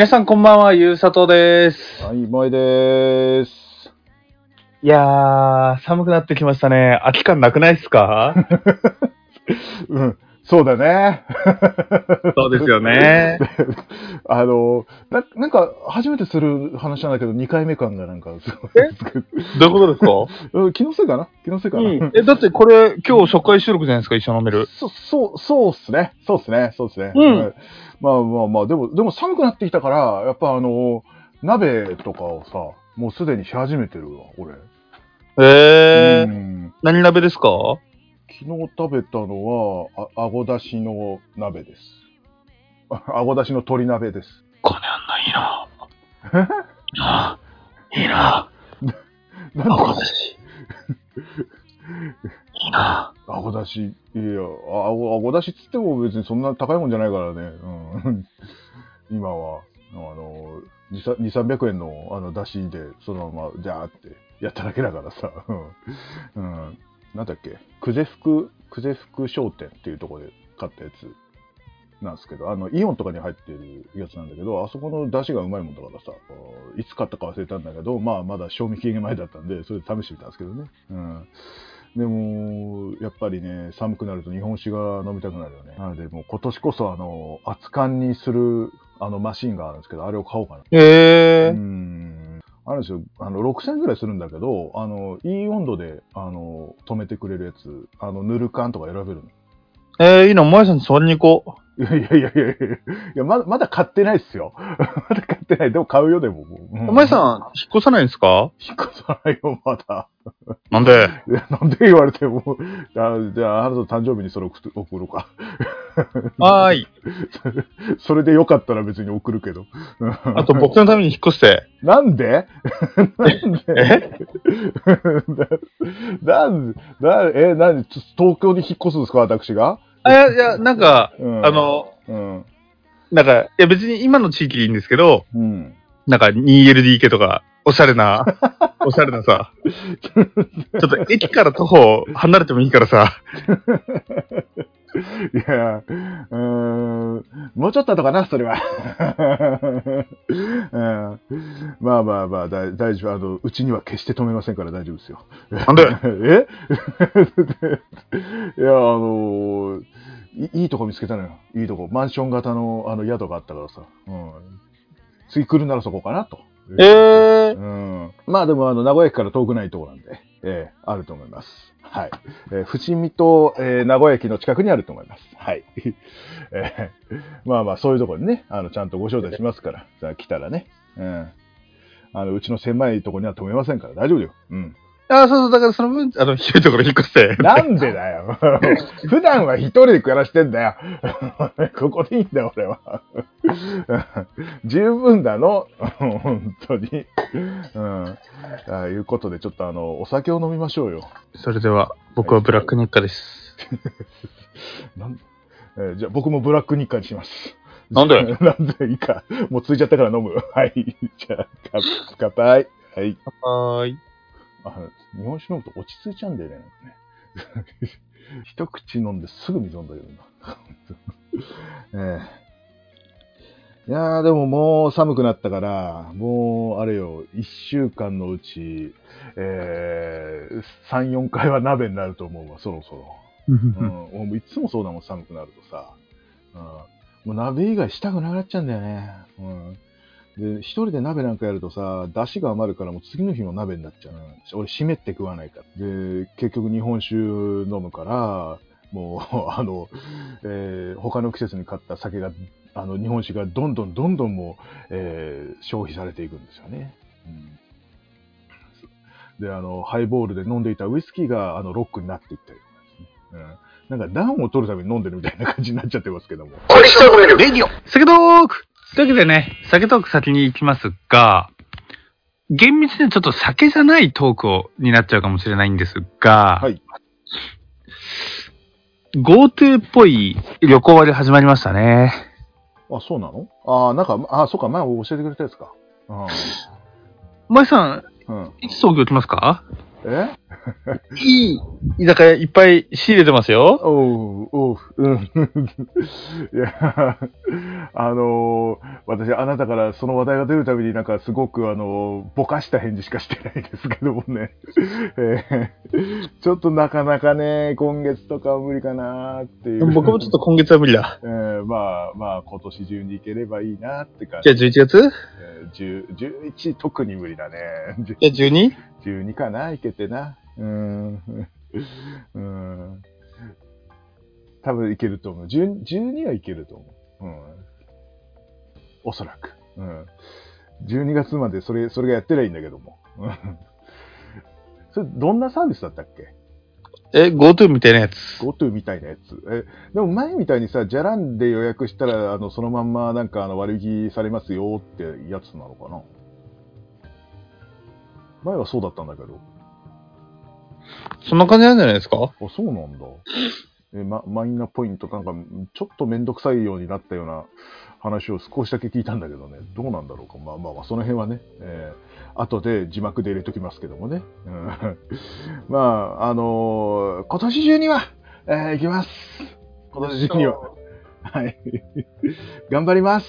皆さんこんばんは、ゆうさとです。はい、萌えでーす。いやー、寒くなってきましたね。秋感なくないっすか？うん、そうだね。そうですよね。あの、ななんか、初めてする話なんだけど、2回目感がなんか、すごい。どういうことですか？うん気のせいかな？気のせいかな、うん。え、だってこれ、今日初回収録じゃないですか、一緒に飲める。そ、そう、そうっすね。そうっすね。そうっすね。うんまあまあまあ、でも、でも寒くなってきたから、やっぱあの、鍋とかをさ、もうすでにし始めてるわ、俺。えー、うん何鍋ですか？昨日食べたのは、あ、あごだしの鍋です。ああごだしの鶏鍋です。金あんないいな。いいな。なんでし。いいな。あごだし、いや、ああご、あごだしっつっても別にそんな高いもんじゃないからね。うん。今は、あの、2、300円のあの、だしで、そのまま、じゃーってやっただけだからさ。うん。うん。なんだっけ、久世福、久世福商店っていうところで買ったやつなんですけど、あの、イオンとかに入ってるやつなんだけど、あそこの出汁がうまいもんだからさ、いつ買ったか忘れたんだけど、まあ、まだ賞味期限前だったんで、それで試してみたんですけどね。うん。でも、やっぱりね、寒くなると日本酒が飲みたくなるよね。なので、もう今年こそ、あの、熱燗にする、あの、マシンがあるんですけど、あれを買おうかな。うえー、ん。あるんですよ。あの、6000円ぐらいするんだけど、あの、いい温度で、あの、止めてくれるやつ、あの、ぬる缶とか選べるの。えー、いいの、萌えさんそれに行こう。いやいやいやいやいやまだ、まだ買ってないっすよ。まだ買ってない。でも買うよ、でも。うん萌えさん、引っ越さないんですか？引っ越さないよ、まだ。なんで？なんで言われても。あじゃあ、あなたの誕生日にそれ送送ろうか。はーい。それでよかったら別に送るけど。あと僕のために引っ越して。なんで？なんで？え？ななんで、なえ、なんで、ちょ東京に引っ越すんですか、私が？あ、いや、いや、なんか、うんあ、の、うん。なんか、いや別に今の地域でいいんですけど、うん。なんか 2LDK とか、おしゃれな、おしゃれなさ、ちょっと 駅から徒歩離れてもいいからさ、いや、うーん、もうちょっと後かな、それは。うん、まあまあまあ、だ大丈夫。あの、うちには決して止めませんから大丈夫ですよ。なんで？え？いや、あのい、いいとこ見つけたのよ。いいとこ。マンション型のあの宿があったからさ。うん。次来るならそこかなと。えー、うん。まあでも、あの、名古屋駅から遠くないところなんで、ええあると思います。はい。えー伏見と、えー名古屋駅の近くにあると思います。はい。えーまあまあ、そういうところにね、あの、ちゃんとご招待しますから、さあ来たらね。うん。あの、うちの狭いところには止めませんから大丈夫よ。うん。あ、そうそう、だからその分、あの、広いところ引っ越して。なんでだよ。普段は一人で暮らしてんだよ。ここでいいんだよ、俺は。十分だの。本当に。うん。あいうことで、ちょっとあの、お酒を飲みましょうよ。それでは、僕はブラック日課です。なんえーじゃあ僕もブラック日課にします。なんで？なんでいいか。もうついちゃったから飲む。はい。じゃあ、か乾杯。はい。はーい。あ、日本酒飲むと落ち着いちゃうんだよね。なんかね 一口飲んですぐ水飲んだけどな。ええいやーでももう寒くなったから、もうあれよ、一週間のうち、えー、3、4回は鍋になると思うわ、そろそろ。うん、もういつもそうだもん、寒くなるとさ。うん、もう鍋以外したくなくなっちゃうんだよね。うん、で、一人で鍋なんかやるとさ、出汁が余るからもう次の日も鍋になっちゃう。俺、湿って食わないから。で、結局日本酒飲むから、もう、あの、えー他の季節に買った酒が、あの、日本酒がどんどんどんどんもう、えー消費されていくんですよね。うん、で、あの、ハイボールで飲んでいたウイスキーが、あの、ロックになっていったりとかですね。うん。なんか、暖を取るために飲んでるみたいな感じになっちゃってますけども。レディオ酒トークというわけでね、酒トーク先に行きますが、厳密にはちょっと酒じゃないトークをになっちゃうかもしれないんですが、はい。GoTo っぽい旅行割始まりましたね。あ、そうなの？ああ、なんか、あそうか、前教えてくれたやつか。萌さん、うん。うん。いつ東京来ますか？え？いい居酒屋いっぱい仕入れてますよ。おう、おう、うん。いや、あのー私、あなたからその話題が出るたびになんかすごくあのーぼかした返事しかしてないですけどもね。えーちょっとなかなかね、今月とかは無理かなっていう。僕もちょっと今月は無理だ。えーまあまあ、今年中に行ければいいなって感じ。じゃあ11月？えー10 11特に無理だね。じゃあ 12? 12かな、行けてな。うーん。うーん。多分いけると思う。10 12はいけると思う。うん。おそらく。うん。12月までそれ、それがやってりゃいいんだけども。うんそれ、どんなサービスだったっけ？え、GoTo みたいなやつ。?GoTo みたいなやつ。え、でも前みたいにさ、じゃらんで予約したら、あの、そのまんまなんかあの割引されますよってやつなのかな？前はそうだったんだけど。そんな感じなんじゃないですか？あ、そうなんだ。え、ま、マイナポイントなんか、ちょっとめんどくさいようになったような話を少しだけ聞いたんだけどね、どうなんだろうか。まあまあまあ、その辺はね、えー後で字幕で入れときますけどもね。うん、まあ、あのー今年中には、えー行きます。今年中には。はい。頑張ります。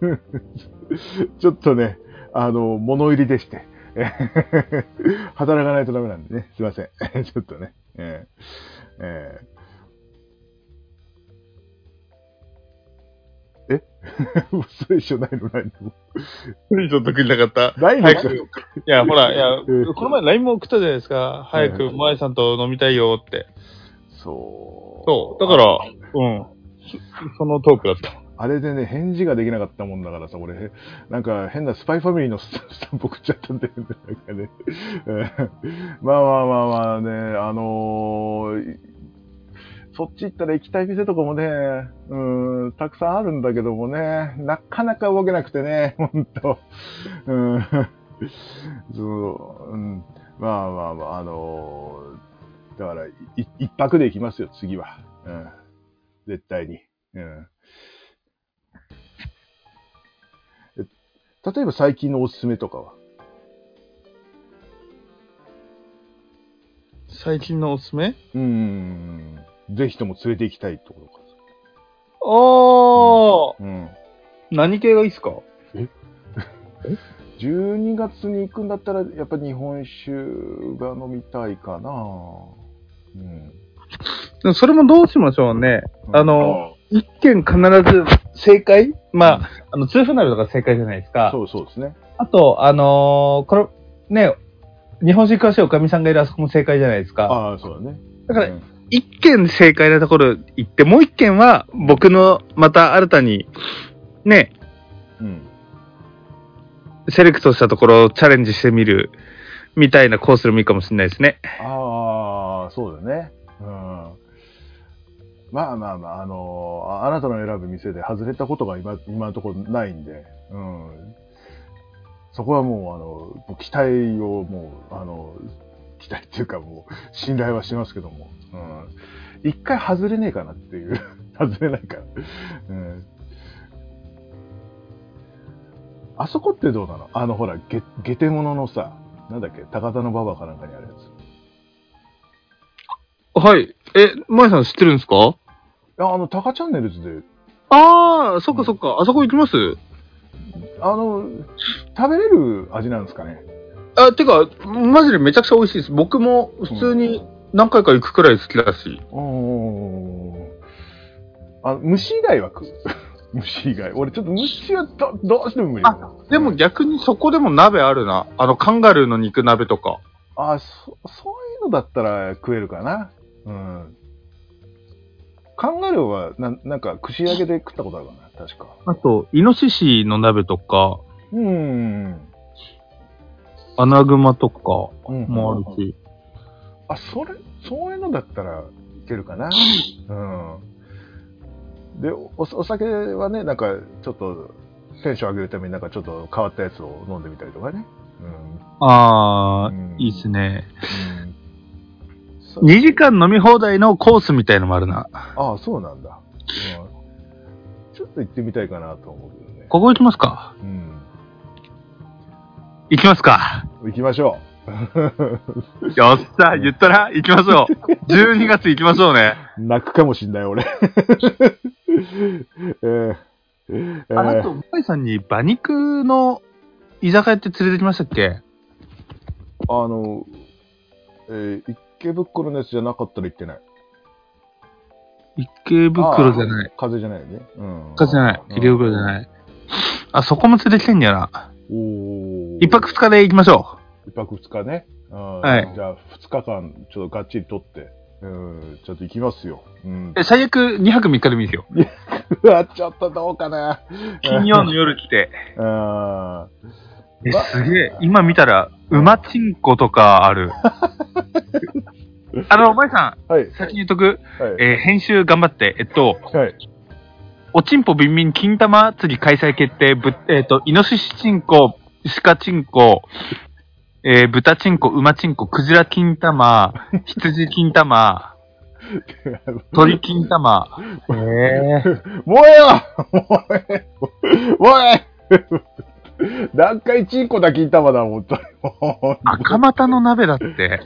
ちょっとね、あの、物入りでして。え ー働かないとダメなんでね。すいません。ちょっとね。えーえーえ？それ以上ないの？ないの？ちょっとくれなかった。ないの？いや、ほら、いや、うんこの前 LINE も送ったじゃないですか。早く、うん萌えさんと飲みたいよって。そう。そう。だから、うん。そそのトークだった。あれでね、返事ができなかったもんだからさ、俺、なんか変なスパイファミリーのスタンプ送っちゃったんだよね。なんかね。まあまあまあまあね、あのーそっち行ったら行きたい店とかもね、うん、たくさんあるんだけどもね、なかなか動けなくてね、ほんと。うん、そう、うん、まあまあまあ、あのーだから、一泊で行きますよ、次は。うん、絶対に。うん例えば最近のおすすめとかは？最近のおすすめ？うーん。ぜひとも連れて行きたいところか。あー、うん。何系がいいっすか？12月に行くんだったら、やっぱ日本酒が飲みたいかな。うん。それもどうしましょうね。あの、一件必ず正解？まあ、あの、痛風鍋とか正解じゃないですか。そうそうですね。あと、あのーこれ、ね、日本酒詳しいおかみさんがいるあそこも正解じゃないですか。ああ、そうだね。だからうん一件正解なところ行って、もう一件は僕のまた新たに、ね、うん。セレクトしたところをチャレンジしてみるみたいなコースでもいいかもしれないですね。ああ、そうだね。うん。まあまあまあ、あのああなたの選ぶ店で外れたことが今今のところないんで、うん。そこはもう、あの、期待をもう、あの、期待っていうかもう、信頼はしますけども、うん。一回外れねえかなっていう。外れないから。うん。あそこってどうなの？あの、ほら、ゲ、ゲテモノのさ、なんだっけ、高田の馬場かなんかにあるやつ。はい。え、まやさん知ってるんですか？や、あの、タカチャンネルズで、ああ、そっかそっか。あそこ行きます？あの、食べれる味なんですかね。あ、てか、マジでめちゃくちゃ美味しいです。僕も普通に何回か行くくらい好きだし。おーあ、虫以外は食う。虫以外。俺ちょっと虫はどどうしても無理。あでも逆にそこでも鍋あるな。あの、カンガルーの肉鍋とか。あそ、そういうのだったら食えるかな。うん。カンガルーは、ななんか、串揚げで食ったことあるかな、確か。あと、イノシシの鍋とか、うん。アナグマとかうんもあるし。あ、それ、そういうのだったらいけるかな？うん。で、おお酒はね、なんか、ちょっと、テンション上げるためになんかちょっと変わったやつを飲んでみたりとかね。ああ、うんいいっすね。うん。そう2時間飲み放題のコースみたいのもあるな。ああ、そうなんだ。うん、ちょっと行ってみたいかなと思うけどね。ここ行きますか？うん。行きますか？行きましょ よっしゃ、言ったら行きましょう。12月行きましょうね。泣くかもしんない、俺。えーえーああと、モイさんに馬肉の居酒屋って連れてきましたっけ？あの、えー池袋のやつじゃなかったら行ってない。池袋じゃない。風じゃないよね。うん。風じゃない。池袋じゃい。ない。あ、そこも連れてきてんだよな。おー一泊二日で行きましょ一泊二日ね。ははいじゃあ、二日間、ちょっとがっちりとって、うん、ちょっと行きますよ。うんう。。え最悪2泊3日でもいいですよ。うわ、ちょっとどうかな。金曜の夜来て。あ え、すげえ。今見たら、馬チンコとかある。あの、お前さーはいん、。先に言っとく。はい。えー編集頑張って。えっと、はい。おちんぽビンビン金玉釣り開催決定。ぶえっと、イノシシチンコ、鹿チンコ、えー豚チンコ、馬チンコ、クジラ金玉、羊金玉、鳥金玉。えー、もうええわもうええもうええ何回チンコだ金玉だ。もう赤股の鍋だって。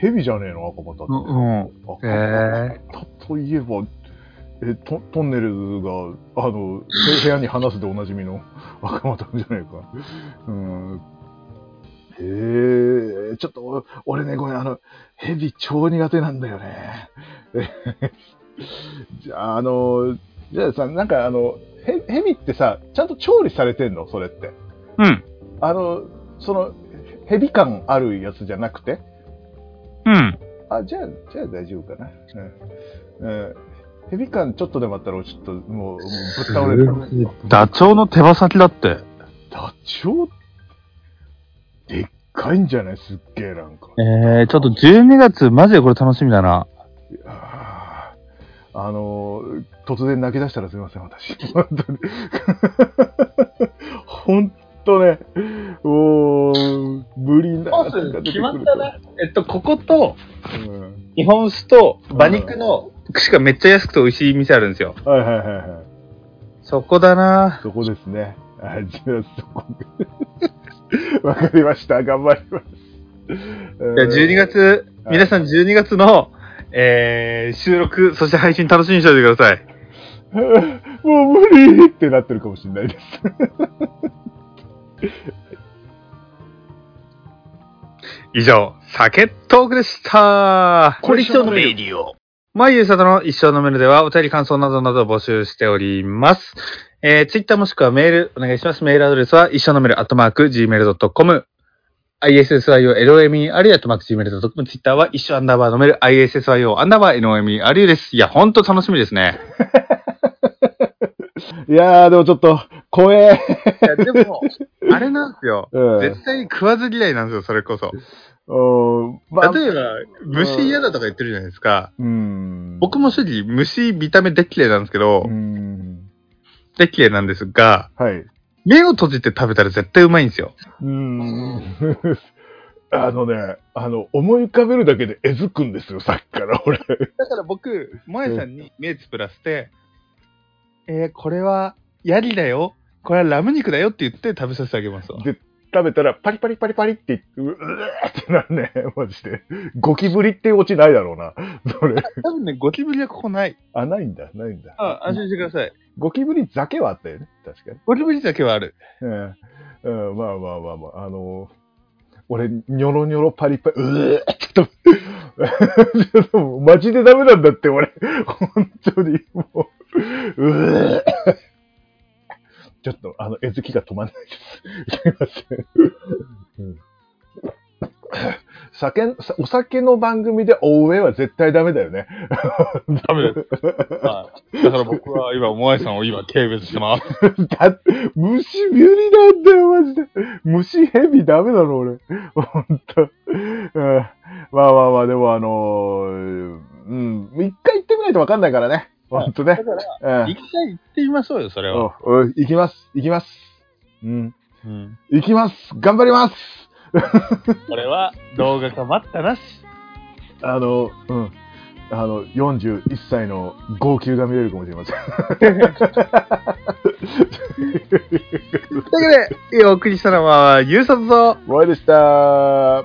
ヘビじゃねえの、赤股って。うんうん。赤え股といえば、え、トトンネルズが、あの、部屋に話すでおなじみの 赤股じゃないか。うん。へえ、ちょっと、お俺ね、ごめん、あの、ヘビ超苦手なんだよね。じゃあ、あの、じゃあさ、なんかあの、ヘヘビってさ、ちゃんと調理されてんの？それって。ー、うん。あの、その、ヘビ感あるやつじゃなくて？うん。あ、じゃあ、じゃあ大丈夫かな。うん。うん。ヘビ感ちょっとでもあったら、俺ちょっともう、もうぶっ倒れる。ダチョウの手羽先だって。ダチョウ？でっかいんじゃない？すっげえなんか。えー、ちょっと12月、マジでこれ楽しみだな。あのー、突然泣き出したらすみません、私。本当に。本当ね、もう、無理なやつが出てくる決まったな。えっと、ここと、うん日本酒と馬肉の、しかめっちゃ安くて美味しい店あるんですよ。はいはいはいはい。そこだな。そこですね。あじゃあそこ。わかりました。頑張ります。じゃあ12月、はい皆さん12月の、えー、収録、そして配信楽しみにしておいてください。もう無理ってなってるかもしれないです。以上、酒トークでした。これ一生のメールディオ。まゆうさとの一生のメールでは、お便り感想などなどを募集しております。えー、ツイッターもしくはメールお願いします。メールアドレスは、一生のメールアットマーク、gmail.com。issyo, あるいはアットマーク gmail.com。ツイッターは一緒アンダーバーのメール、issyo アンダーバー nome あるいです。いや、ほんと楽しみですね。いやー、でもちょっと、怖え。いや、でも、あれなんですよ。うん絶対食わず嫌いなんですよ、それこそ。うんまあ、例えば、虫嫌だとか言ってるじゃないですか。うん。僕も正直、虫見た目でっきれいなんですけど、うん。でっきれいなんですが、はい。目を閉じて食べたら絶対うまいんですよ。うん。あのね、あの、思い浮かべるだけでえずくんですよ、さっきから、俺。だから僕、萌えさんに目つぶらせて、えー、これはヤギだよ。これはラム肉だよって言って食べさせてあげますわ。で、食べたら、パリパリパリパリって言って、ううーってなるね、マジで。ゴキブリっていうオチないだろうな。それ。多分ね、ゴキブリはここない。あ、ないんだ、ないんだ。あ、安心してください。ゴキブリ酒はあったよね、確かに。ゴキブリだけはある。うん。うん、まあまあまあまあ、あの俺、ニョロニョロパリパリ、うー ちょっと、ちょっとマジでダメなんだって、俺。本当に、もう、うー ちょっと、あの、えずきが止まんないです。すいません。うん酒、お酒の番組でお上は絶対ダメだよね。ダメです。はい。だから僕は今、萌えさんを今、軽蔑してます。だ虫無理なんだよ、マジで。虫ヘビダメだろ、俺。ほんと。うん、まあまあまあ、でもあのーうん、一回行ってみないとわかんないからね。ほんとね。から、うん一回行ってみましょうよ、それは。行きます、行きます。うん。うん。行きます。頑張ります。これは、動画か待ったなし。あの、うん。あの、41歳の号泣が見れるかもしれません。というわけで、お送りしたのは、ゆうさとと、ロイでした。